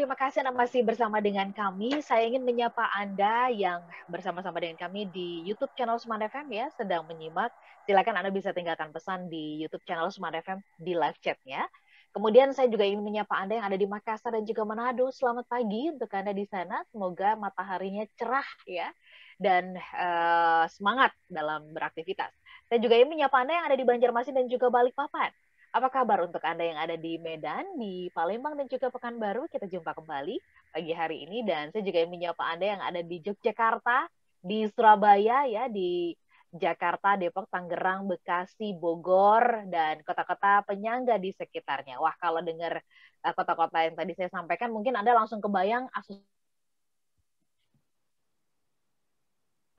terima kasih Anda masih bersama dengan kami. Saya ingin menyapa Anda yang bersama-sama dengan kami di YouTube channel Smart FM ya, sedang menyimak. Silakan Anda bisa tinggalkan pesan di YouTube channel Smart FM di live chatnya. Kemudian saya juga ingin menyapa Anda yang ada di Makassar dan juga Manado. Selamat pagi untuk Anda di sana. Semoga mataharinya cerah ya dan uh, semangat dalam beraktivitas. Saya juga ingin menyapa Anda yang ada di Banjarmasin dan juga Balikpapan. Apa kabar untuk Anda yang ada di Medan, di Palembang, dan juga Pekanbaru? Kita jumpa kembali pagi hari ini. Dan saya juga ingin menyapa Anda yang ada di Yogyakarta, di Surabaya, ya, di Jakarta, Depok, Tangerang, Bekasi, Bogor, dan kota-kota penyangga di sekitarnya. Wah, kalau dengar eh, kota-kota yang tadi saya sampaikan, mungkin Anda langsung kebayang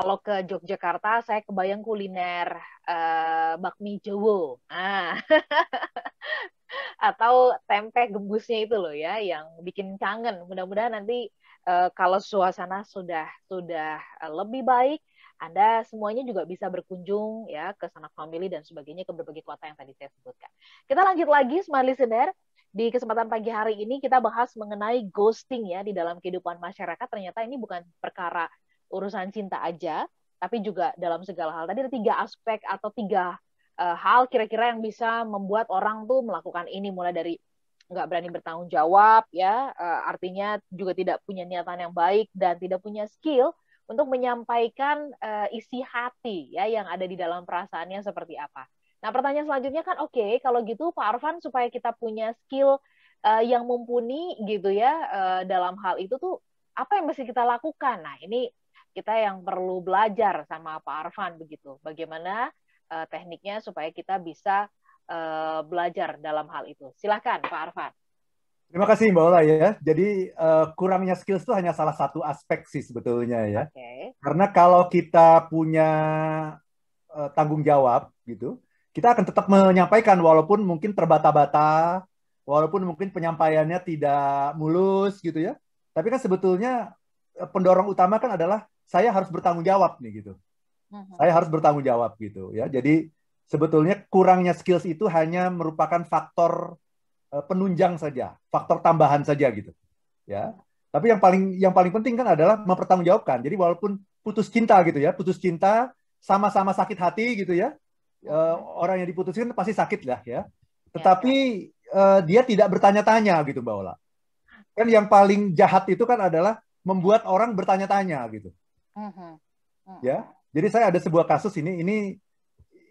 kalau ke Yogyakarta saya kebayang kuliner uh, bakmi Jowo. Ah. Atau tempe gembusnya itu loh ya yang bikin kangen. Mudah-mudahan nanti uh, kalau suasana sudah sudah uh, lebih baik anda semuanya juga bisa berkunjung ya ke sanak family dan sebagainya ke berbagai kota yang tadi saya sebutkan. Kita lanjut lagi smart listener. Di kesempatan pagi hari ini kita bahas mengenai ghosting ya di dalam kehidupan masyarakat. Ternyata ini bukan perkara urusan cinta aja, tapi juga dalam segala hal. Tadi ada tiga aspek atau tiga uh, hal kira-kira yang bisa membuat orang tuh melakukan ini, mulai dari nggak berani bertanggung jawab, ya, uh, artinya juga tidak punya niatan yang baik dan tidak punya skill untuk menyampaikan uh, isi hati ya yang ada di dalam perasaannya seperti apa. Nah, pertanyaan selanjutnya kan oke, okay, kalau gitu Pak Arfan supaya kita punya skill uh, yang mumpuni gitu ya uh, dalam hal itu tuh apa yang mesti kita lakukan? Nah, ini kita yang perlu belajar sama Pak Arfan begitu. Bagaimana uh, tekniknya supaya kita bisa uh, belajar dalam hal itu. Silakan Pak Arfan. Terima kasih Mbak Ola ya. Jadi uh, kurangnya skills itu hanya salah satu aspek sih sebetulnya ya. Okay. Karena kalau kita punya uh, tanggung jawab gitu, kita akan tetap menyampaikan walaupun mungkin terbata-bata, walaupun mungkin penyampaiannya tidak mulus gitu ya. Tapi kan sebetulnya pendorong utama kan adalah saya harus bertanggung jawab nih gitu. Uh-huh. Saya harus bertanggung jawab gitu ya. Jadi sebetulnya kurangnya skills itu hanya merupakan faktor uh, penunjang saja, faktor tambahan saja gitu. Ya. Tapi yang paling yang paling penting kan adalah mempertanggungjawabkan. Jadi walaupun putus cinta gitu ya, putus cinta sama-sama sakit hati gitu ya. Uh, orang yang diputuskan pasti sakit lah ya. Tetapi uh, dia tidak bertanya-tanya gitu Mbak Ola. Kan yang paling jahat itu kan adalah membuat orang bertanya-tanya gitu. Uh-huh. Uh-huh. Ya, jadi saya ada sebuah kasus ini, ini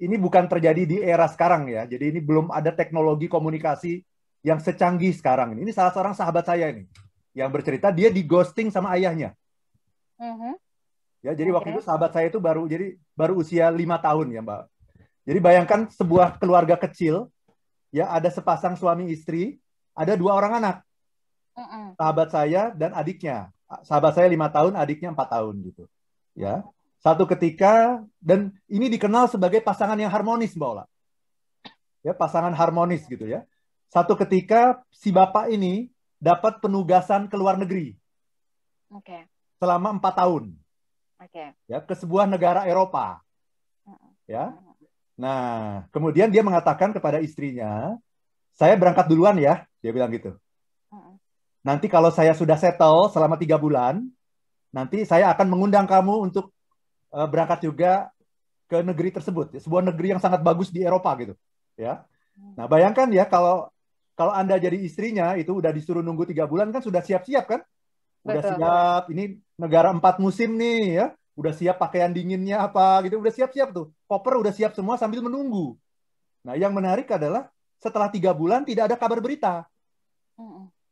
ini bukan terjadi di era sekarang ya. Jadi ini belum ada teknologi komunikasi yang secanggih sekarang ini. Ini salah seorang sahabat saya ini yang bercerita dia di ghosting sama ayahnya. Uh-huh. Ya, jadi okay. waktu itu sahabat saya itu baru jadi baru usia lima tahun ya mbak. Jadi bayangkan sebuah keluarga kecil, ya ada sepasang suami istri, ada dua orang anak, uh-uh. sahabat saya dan adiknya sahabat saya lima tahun, adiknya empat tahun gitu. Ya, satu ketika dan ini dikenal sebagai pasangan yang harmonis, Mbak Ola. Ya, pasangan harmonis gitu ya. Satu ketika si bapak ini dapat penugasan ke luar negeri. Oke. Okay. Selama empat tahun. Oke. Okay. Ya, ke sebuah negara Eropa. Ya. Nah, kemudian dia mengatakan kepada istrinya, saya berangkat duluan ya, dia bilang gitu nanti kalau saya sudah settle selama tiga bulan, nanti saya akan mengundang kamu untuk uh, berangkat juga ke negeri tersebut, sebuah negeri yang sangat bagus di Eropa gitu, ya. Nah bayangkan ya kalau kalau anda jadi istrinya itu udah disuruh nunggu tiga bulan kan sudah siap-siap kan, udah Betul. siap. Ini negara empat musim nih ya, udah siap pakaian dinginnya apa gitu, udah siap-siap tuh, koper udah siap semua sambil menunggu. Nah yang menarik adalah setelah tiga bulan tidak ada kabar berita.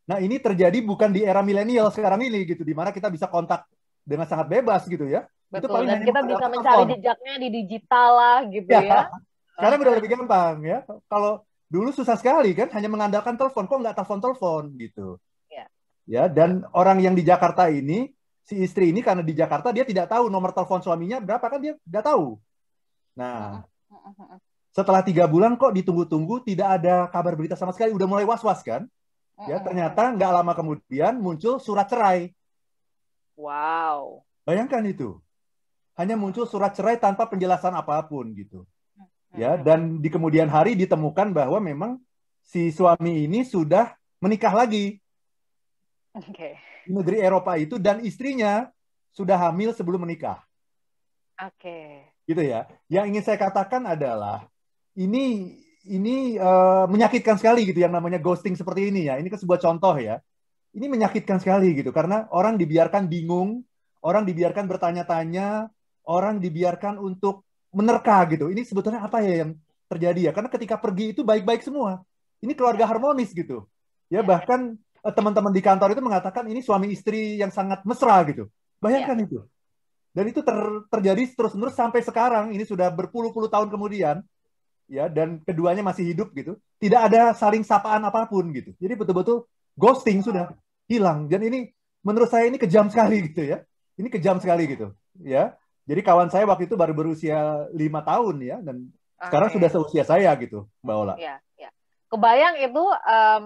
Nah ini terjadi bukan di era milenial sekarang ini gitu, di mana kita bisa kontak dengan sangat bebas gitu ya. Betul. Itu paling dan kita bisa mencari jejaknya di digital lah gitu ya. ya. Karena udah lebih gampang ya. Kalau dulu susah sekali kan, hanya mengandalkan telepon, kok nggak telepon-telepon gitu. Ya. ya. Dan orang yang di Jakarta ini, si istri ini karena di Jakarta dia tidak tahu nomor telepon suaminya berapa kan dia nggak tahu. Nah, setelah tiga bulan kok ditunggu-tunggu tidak ada kabar berita sama sekali, udah mulai was-was kan? Ya, ternyata nggak lama kemudian muncul surat cerai. Wow. Bayangkan itu. Hanya muncul surat cerai tanpa penjelasan apa pun gitu. Ya, dan di kemudian hari ditemukan bahwa memang si suami ini sudah menikah lagi. Okay. Di negeri Eropa itu dan istrinya sudah hamil sebelum menikah. Oke. Okay. Gitu ya. Yang ingin saya katakan adalah ini ini uh, menyakitkan sekali gitu yang namanya ghosting seperti ini ya. Ini kan sebuah contoh ya. Ini menyakitkan sekali gitu karena orang dibiarkan bingung, orang dibiarkan bertanya-tanya, orang dibiarkan untuk menerka gitu. Ini sebetulnya apa ya yang terjadi ya? Karena ketika pergi itu baik-baik semua. Ini keluarga harmonis gitu. Ya, ya. bahkan uh, teman-teman di kantor itu mengatakan ini suami istri yang sangat mesra gitu. Bayangkan ya. itu. Dan itu ter, terjadi terus-menerus sampai sekarang. Ini sudah berpuluh-puluh tahun kemudian ya dan keduanya masih hidup gitu. Tidak ada saling sapaan apa pun gitu. Jadi betul-betul ghosting sudah hilang. Dan ini menurut saya ini kejam sekali gitu ya. Ini kejam sekali gitu ya. Jadi kawan saya waktu itu baru berusia lima tahun ya dan okay. sekarang sudah seusia saya gitu mbak Ola. Ya, ya. kebayang itu um,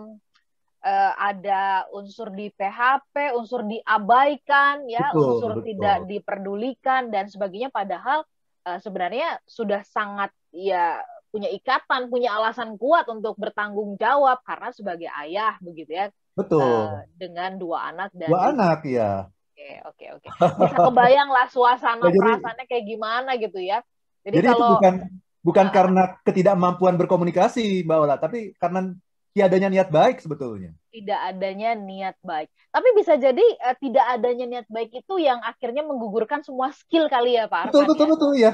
uh, ada unsur di PHP unsur diabaikan ya betul, unsur betul. tidak diperdulikan dan sebagainya. Padahal uh, sebenarnya sudah sangat ya punya ikatan, punya alasan kuat untuk bertanggung jawab karena sebagai ayah begitu ya. Betul. Uh, dengan dua anak dan dua anak ya. Oke, oke, oke. Bisa kebayang lah suasana nah, perasaannya kayak gimana gitu ya. Jadi, jadi kalau itu bukan bukan uh, karena ketidakmampuan berkomunikasi Mbak Ola, tapi karena tiadanya niat baik sebetulnya. Tidak adanya niat baik. Tapi bisa jadi uh, tidak adanya niat baik itu yang akhirnya menggugurkan semua skill kali ya Pak Arfan. Betul betul ya? betul ya.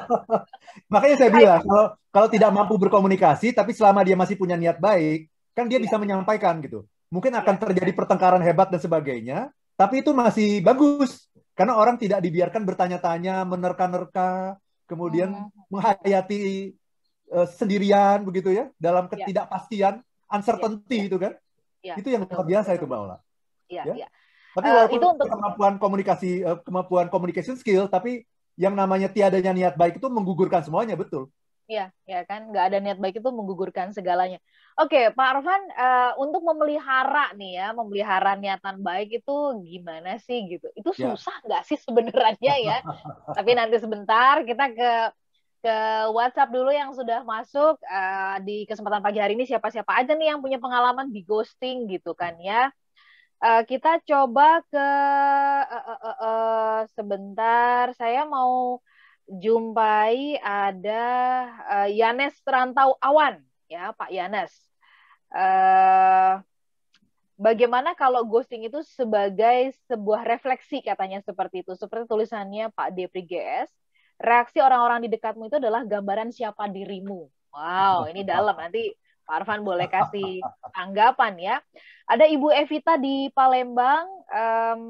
Makanya saya bilang kalau kalau tidak mampu berkomunikasi tapi selama dia masih punya niat baik, kan dia ya. bisa menyampaikan gitu. Mungkin akan ya. terjadi pertengkaran hebat dan sebagainya, tapi itu masih bagus karena orang tidak dibiarkan bertanya-tanya, menerka-nerka, kemudian hmm. menghayati uh, sendirian begitu ya dalam ya. ketidakpastian ya. uncertainty ya. itu kan ya. itu yang luar biasa betul. itu mbak Ola ya, ya. ya. tapi uh, itu untuk kemampuan komunikasi uh, kemampuan communication skill tapi yang namanya tiadanya niat baik itu menggugurkan semuanya betul Iya, ya kan, nggak ada niat baik itu menggugurkan segalanya. Oke, Pak Arfan, uh, untuk memelihara nih ya, memelihara niatan baik itu gimana sih gitu? Itu ya. susah nggak sih sebenarnya ya? Tapi nanti sebentar kita ke ke WhatsApp dulu yang sudah masuk. Uh, di kesempatan pagi hari ini siapa-siapa aja nih yang punya pengalaman di ghosting gitu kan ya. Uh, kita coba ke uh, uh, uh, uh, sebentar. Saya mau jumpai ada uh, Yanes Rantau Awan. Ya Pak Yanes. Uh, bagaimana kalau ghosting itu sebagai sebuah refleksi katanya seperti itu. Seperti tulisannya Pak Depri GS reaksi orang-orang di dekatmu itu adalah gambaran siapa dirimu. Wow, ini dalam. Nanti Pak Arfan boleh kasih tanggapan ya. Ada Ibu Evita di Palembang. Um,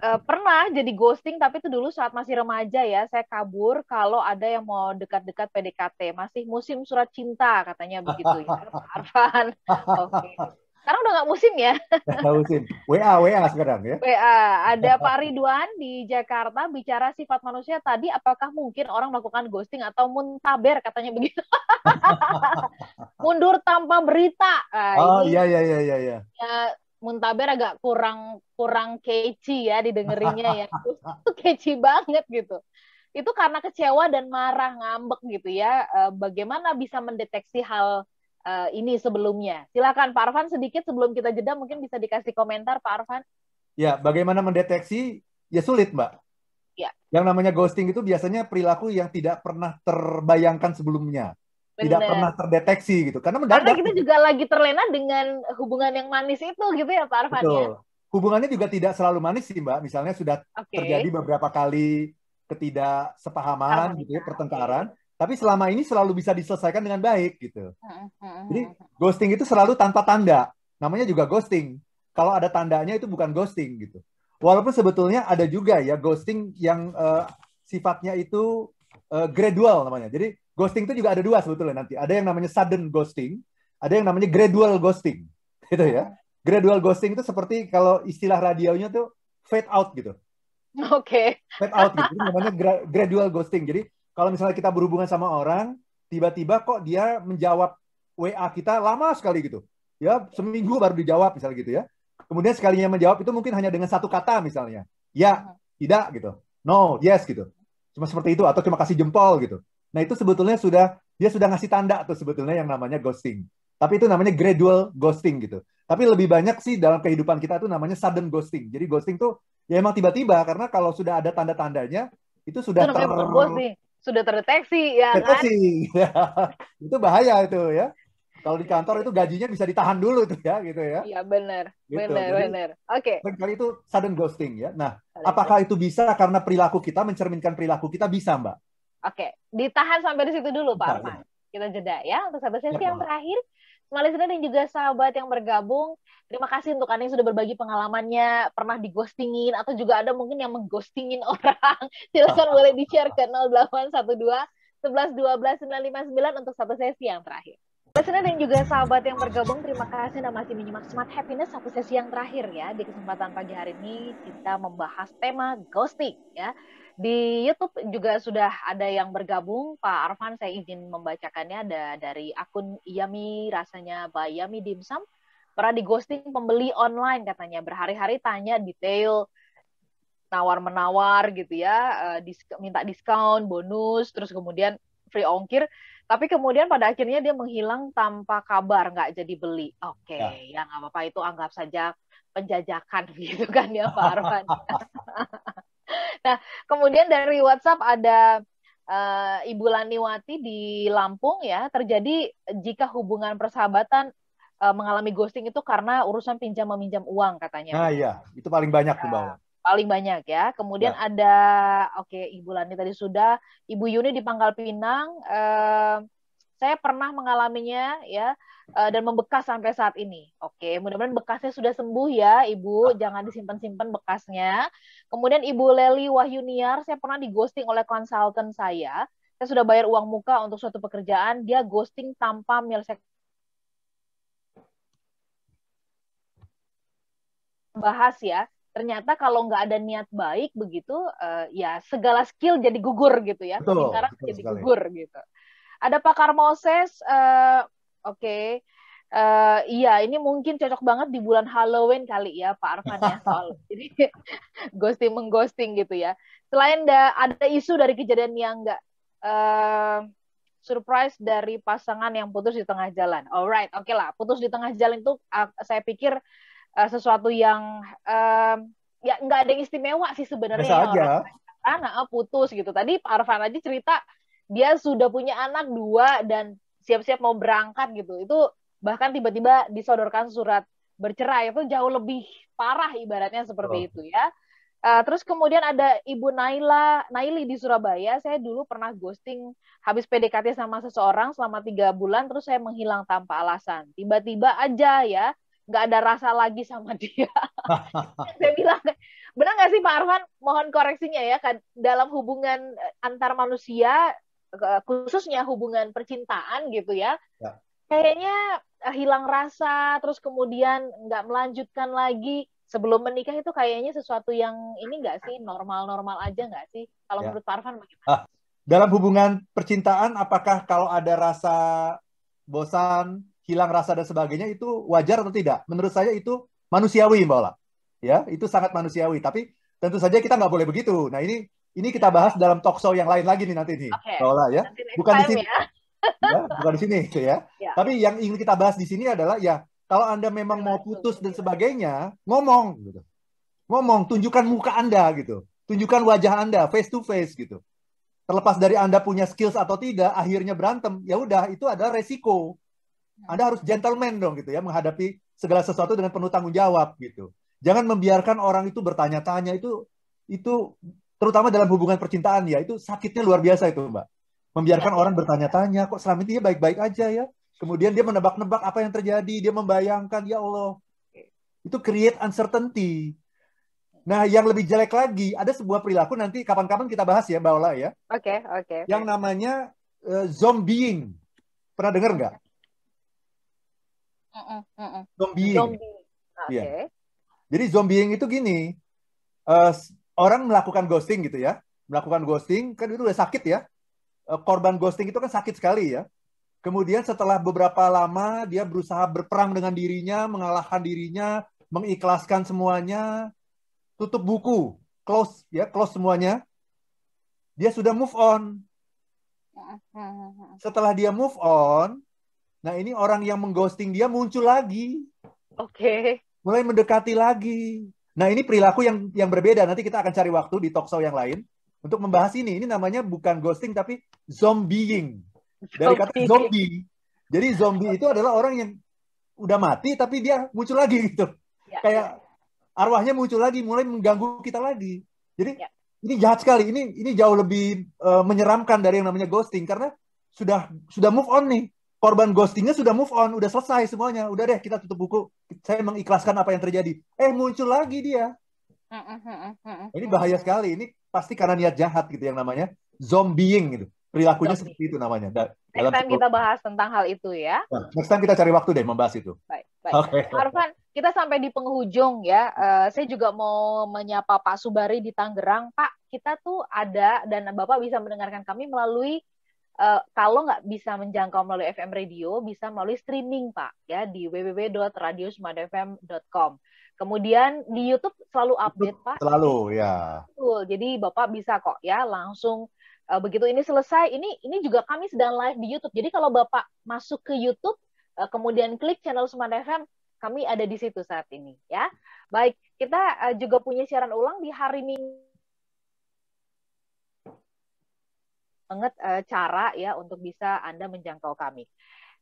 uh, pernah jadi ghosting tapi itu dulu saat masih remaja ya saya kabur kalau ada yang mau dekat-dekat PDKT masih musim surat cinta katanya begitu ya Pak Arfan oke okay. Sekarang udah nggak musim ya? Nggak musim. WA, WA sekarang ya. WA. Ada Pak Ridwan di Jakarta bicara sifat manusia tadi. Apakah mungkin orang melakukan ghosting atau muntaber katanya begitu? Mundur tanpa berita. Nah, oh iya iya iya iya. Ya, muntaber agak kurang kurang catchy ya didengerinnya ya. Itu catchy banget gitu. Itu karena kecewa dan marah ngambek gitu ya. Eh, bagaimana bisa mendeteksi hal uh, ini sebelumnya. Silakan Pak Arfan sedikit sebelum kita jeda mungkin bisa dikasih komentar Pak Arfan. Ya, bagaimana mendeteksi? Ya sulit, Mbak. Ya. Yang namanya ghosting itu biasanya perilaku yang tidak pernah terbayangkan sebelumnya. Bener. Tidak pernah terdeteksi gitu. Karena mendadak. Karena kita juga lagi terlena dengan hubungan yang manis itu gitu ya Pak Arfan Betul. ya. Hubungannya juga tidak selalu manis sih, Mbak. Misalnya sudah okay. terjadi beberapa kali ketidaksepahaman gitu ya, pertengkaran tapi selama ini selalu bisa diselesaikan dengan baik gitu. Jadi ghosting itu selalu tanpa tanda. Namanya juga ghosting. Kalau ada tandanya itu bukan ghosting gitu. Walaupun sebetulnya ada juga ya ghosting yang uh, sifatnya itu uh, gradual namanya. Jadi ghosting itu juga ada dua sebetulnya nanti. Ada yang namanya sudden ghosting, ada yang namanya gradual ghosting. Gitu ya. Gradual ghosting itu seperti kalau istilah radionya tuh fade out gitu. Oke. Okay. Fade out gitu. Itu namanya gra gradual ghosting. Jadi kalau misalnya kita berhubungan sama orang, tiba-tiba kok dia menjawab WA kita lama sekali gitu. Ya, seminggu baru dijawab misalnya gitu ya. Kemudian sekalinya menjawab itu mungkin hanya dengan satu kata misalnya. Ya, tidak gitu. No, yes gitu. Cuma seperti itu atau cuma kasih jempol gitu. Nah, itu sebetulnya sudah dia sudah ngasih tanda tuh sebetulnya yang namanya ghosting. Tapi itu namanya gradual ghosting gitu. Tapi lebih banyak sih dalam kehidupan kita itu namanya sudden ghosting. Jadi ghosting tuh ya emang tiba-tiba karena kalau sudah ada tanda-tandanya itu sudah ter. Sudah terdeteksi ya deteksi. kan. itu bahaya itu ya. Kalau di kantor itu gajinya bisa ditahan dulu tuh ya gitu ya. Iya benar. Gitu. Benar, benar. Oke. Okay. Kali itu sudden ghosting ya. Nah, sudden apakah ghosting. itu bisa karena perilaku kita mencerminkan perilaku kita bisa, Mbak? Oke, okay. ditahan sampai di situ dulu, Pak Arman. Kita jeda ya untuk satu sesi ya, yang terakhir. Listener dan juga sahabat yang bergabung, terima kasih untuk Anda yang sudah berbagi pengalamannya, pernah digostingin, atau juga ada mungkin yang mengghostingin orang. Silakan boleh di-share ke 0812 11 12 959 untuk satu sesi yang terakhir. Listener dan juga sahabat yang bergabung, terima kasih Anda masih menyimak Smart Happiness satu sesi yang terakhir ya. Di kesempatan pagi hari ini kita membahas tema ghosting ya. Di YouTube juga sudah ada yang bergabung. Pak Arfan, saya izin membacakannya ada dari akun Yami rasanya by Yami Dimsum. Pernah di ghosting pembeli online katanya. Berhari-hari tanya detail nawar-menawar gitu ya, eh, minta diskon, bonus, terus kemudian free ongkir. Tapi kemudian pada akhirnya dia menghilang tanpa kabar, nggak jadi beli. Oke, okay, ya. ya nggak apa-apa itu anggap saja penjajakan gitu kan ya Pak Arfan. Nah, kemudian dari WhatsApp ada uh, Ibu Laniwati di Lampung ya, terjadi jika hubungan persahabatan uh, mengalami ghosting itu karena urusan pinjam meminjam uang katanya. Nah, iya, itu paling banyak tuh, Bang. Paling banyak ya. Kemudian ya. ada oke okay, Ibu Lani tadi sudah, Ibu Yuni di Pangkal Pinang uh, saya pernah mengalaminya ya uh, dan membekas sampai saat ini. Oke, mudah-mudahan bekasnya sudah sembuh ya, Ibu. Jangan disimpan-simpan bekasnya. Kemudian Ibu Leli Wahyuniar, saya pernah di ghosting oleh konsultan saya. Saya sudah bayar uang muka untuk suatu pekerjaan, dia ghosting tanpa menyelesaikan bahas ya. Ternyata kalau nggak ada niat baik begitu, uh, ya segala skill jadi gugur gitu ya. Betul, Sekarang jadi sekali. gugur gitu. Ada Pakar Moses, uh, oke. Okay. Uh, eh, iya, ini mungkin cocok banget di bulan Halloween kali ya, Pak Arfan ya soal jadi ghosting mengghosting gitu ya. Selain da, ada isu dari kejadian yang enggak uh, surprise dari pasangan yang putus di tengah jalan. Alright, oke okay lah, putus di tengah jalan itu uh, saya pikir uh, sesuatu yang uh, ya nggak ada yang istimewa sih sebenarnya. Biasa aja. Orang uh, putus gitu. Tadi Pak Arfan aja cerita dia sudah punya anak dua dan siap-siap mau berangkat gitu. Itu bahkan tiba-tiba disodorkan surat bercerai. Itu jauh lebih parah ibaratnya seperti oh. itu ya. Uh, terus kemudian ada ibu Naila Naili di Surabaya. Saya dulu pernah ghosting habis PDKT sama seseorang selama tiga bulan terus saya menghilang tanpa alasan. Tiba-tiba aja ya. Nggak ada rasa lagi sama dia. Saya bilang benar nggak sih Pak Arfan mohon koreksinya ya kan dalam hubungan eh, antar manusia khususnya hubungan percintaan gitu ya, ya. kayaknya uh, hilang rasa terus kemudian nggak melanjutkan lagi sebelum menikah itu kayaknya sesuatu yang ini nggak sih normal-normal aja nggak sih kalau ya. menurut Parvan bagaimana? Ah, dalam hubungan percintaan apakah kalau ada rasa bosan, hilang rasa dan sebagainya itu wajar atau tidak? Menurut saya itu manusiawi Mbak Ola. Ya, itu sangat manusiawi. Tapi tentu saja kita nggak boleh begitu. Nah ini ini kita bahas dalam talk show yang lain lagi nih nanti nih, okay. ya. Bukan di sini, ya. ya, bukan di sini, gitu ya. ya. Tapi yang ingin kita bahas di sini adalah ya kalau anda memang mau putus dan sebagainya, ngomong, gitu. Ngomong, tunjukkan muka anda gitu, tunjukkan wajah anda face to face gitu. Terlepas dari anda punya skills atau tidak, akhirnya berantem, ya udah itu adalah resiko. Anda harus gentleman dong gitu ya menghadapi segala sesuatu dengan penuh tanggung jawab gitu. Jangan membiarkan orang itu bertanya-tanya itu itu terutama dalam hubungan percintaan ya. Itu sakitnya luar biasa itu mbak. Membiarkan orang bertanya-tanya kok selama ini dia baik-baik aja ya? Kemudian dia menebak-nebak apa yang terjadi dia membayangkan ya Allah itu create uncertainty. Nah yang lebih jelek lagi ada sebuah perilaku nanti kapan-kapan kita bahas ya mbak Ola ya. Oke okay, oke. Okay, yang namanya uh, zombieing. Pernah dengar nggak? Zombieing. Zombie. okay. ya. jadi zombieing itu gini uh, orang melakukan ghosting gitu ya, melakukan ghosting kan itu udah sakit ya. Eh, korban ghosting itu kan sakit sekali ya. Kemudian setelah beberapa lama dia berusaha berperang dengan dirinya, mengalahkan dirinya, mengikhlaskan semuanya, tutup buku, close ya, close semuanya. Dia sudah move on. Setelah dia move on, Nah ini orang yang mengghosting dia muncul lagi. Oke. Okay. Mulai mendekati lagi. Nah ini perilaku yang yang berbeda. Nanti kita akan cari waktu di talkshow yang lain untuk membahas ini. Ini namanya bukan ghosting tapi zombieing. Dari kata zombie. Jadi zombie itu adalah orang yang udah mati tapi dia muncul lagi gitu. Ya, Kayak ya. arwahnya muncul lagi, mulai mengganggu kita lagi. Jadi ya. ini jahat sekali. Ini ini jauh lebih uh, menyeramkan dari yang namanya ghosting karena sudah sudah move on nih korban ghostingnya sudah move on, udah selesai semuanya, udah deh kita tutup buku, saya mengikhlaskan apa yang terjadi. Eh muncul lagi dia. Ini bahaya sekali. Ini pasti karena niat jahat gitu yang namanya zombieing gitu. Perilakunya Zombie. seperti itu namanya. Da next time kita bahas tentang hal itu ya. Nah, next time kita cari waktu deh membahas itu. Baik, baik. Okay. Arfan, kita sampai di penghujung ya. Uh, saya juga mau menyapa Pak Subari di Tangerang. Pak, kita tuh ada dan Bapak bisa mendengarkan kami melalui uh, kalau nggak bisa menjangkau melalui FM radio, bisa melalui streaming Pak ya di www.radiosmadfm.com. Kemudian di YouTube selalu update Pak. Selalu ya. Betul. Jadi Bapak bisa kok ya langsung uh, begitu ini selesai. Ini ini juga kami sedang live di YouTube. Jadi kalau Bapak masuk ke YouTube uh, kemudian klik channel Smart FM, kami ada di situ saat ini ya. Baik, kita uh, juga punya siaran ulang di hari Minggu banget uh, cara ya untuk bisa Anda menjangkau kami.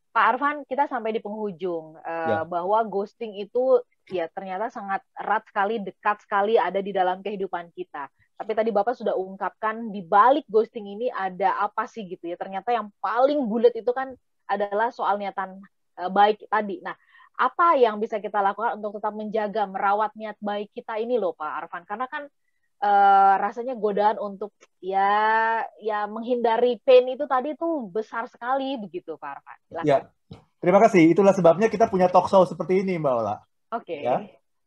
Pak Arfan, kita sampai di penghujung uh, ya. bahwa ghosting itu ya ternyata sangat erat sekali, dekat sekali ada di dalam kehidupan kita. Tapi tadi Bapak sudah ungkapkan di balik ghosting ini ada apa sih gitu ya. Ternyata yang paling bulat itu kan adalah soal niatan uh, baik tadi. Nah, apa yang bisa kita lakukan untuk tetap menjaga merawat niat baik kita ini loh Pak Arfan? Karena kan uh, rasanya godaan untuk ya ya menghindari pain itu tadi tuh besar sekali begitu Pak Arfan. Ya, terima kasih. Itulah sebabnya kita punya talkshow seperti ini Mbak Ola. Oke. Okay. Ya.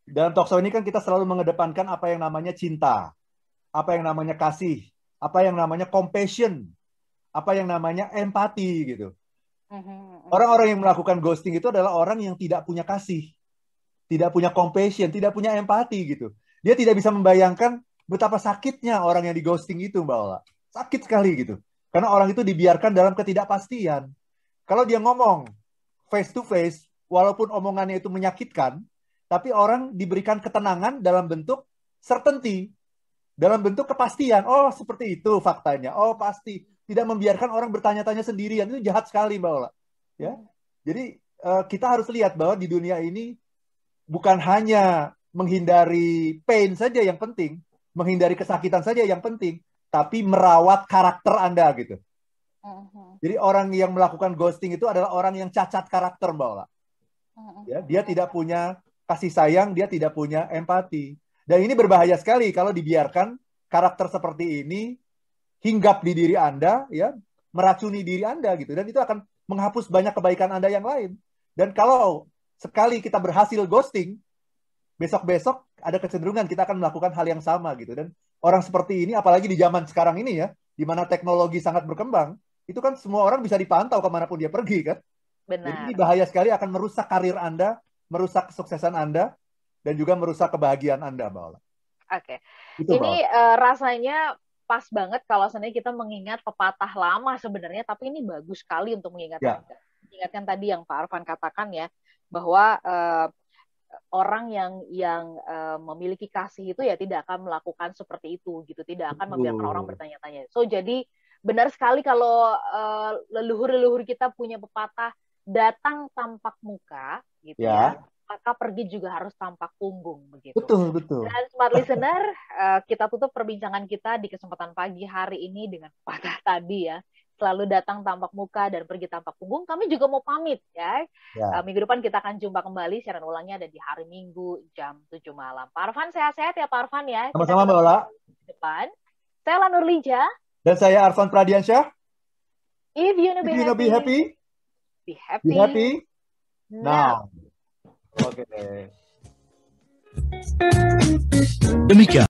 Dalam talkshow ini kan kita selalu mengedepankan apa yang namanya cinta, apa yang namanya kasih, apa yang namanya compassion, apa yang namanya empati gitu. Mm-hmm. Orang-orang yang melakukan ghosting itu adalah orang yang tidak punya kasih, tidak punya compassion, tidak punya empati gitu. Dia tidak bisa membayangkan betapa sakitnya orang yang di ghosting itu Mbak Ola. Sakit sekali gitu. Karena orang itu dibiarkan dalam ketidakpastian. Kalau dia ngomong face to face, walaupun omongannya itu menyakitkan, tapi orang diberikan ketenangan dalam bentuk certainty, dalam bentuk kepastian. Oh, seperti itu faktanya. Oh, pasti. Tidak membiarkan orang bertanya-tanya sendirian. Itu jahat sekali, Mbak Ola. Ya. Jadi uh, kita harus lihat bahwa di dunia ini bukan hanya menghindari pain saja yang penting, menghindari kesakitan saja yang penting, tapi merawat karakter Anda gitu. Uh-huh. Jadi orang yang melakukan ghosting itu adalah orang yang cacat karakter, Mbak Ola. Uh-huh. Ya, dia tidak punya kasih sayang, dia tidak punya empati. Dan ini berbahaya sekali kalau dibiarkan karakter seperti ini hinggap di diri Anda, ya, meracuni diri Anda gitu. Dan itu akan menghapus banyak kebaikan Anda yang lain. Dan kalau sekali kita berhasil ghosting, besok-besok ada kecenderungan kita akan melakukan hal yang sama gitu dan orang seperti ini apalagi di zaman sekarang ini ya di mana teknologi sangat berkembang itu kan semua orang bisa dipantau ke mana pun dia pergi kan Benar. jadi ini bahaya sekali akan merusak karir anda merusak kesuksesan anda dan juga merusak kebahagiaan anda mbak Ola. Oke, okay. ini uh, rasanya pas banget kalau seandainya kita mengingat pepatah lama sebenarnya, tapi ini bagus sekali untuk mengingatkan, ya. mengingatkan tadi yang Pak Arfan katakan ya, bahwa uh, orang yang yang uh, memiliki kasih itu ya tidak akan melakukan seperti itu gitu tidak akan membiarkan orang bertanya-tanya so jadi benar sekali kalau uh, leluhur-leluhur kita punya pepatah datang tampak muka gitu ya, ya maka pergi juga harus tampak punggung begitu. Betul, betul. Dan smart listener, uh, kita tutup perbincangan kita di kesempatan pagi hari ini dengan pepatah tadi ya selalu datang tampak muka dan pergi tampak punggung. Kami juga mau pamit ya. ya. Uh, minggu depan kita akan jumpa kembali siaran ulangnya ada di hari Minggu jam 7 malam. Pak Arfan sehat-sehat ya Pak Arfan ya. Sama-sama Mbak Ola. Depan. Saya Lanur Lija. Dan saya Arfan Pradiansyah. If you know be, If you happy, be happy, be happy, be happy now. Oke. Okay. Demikian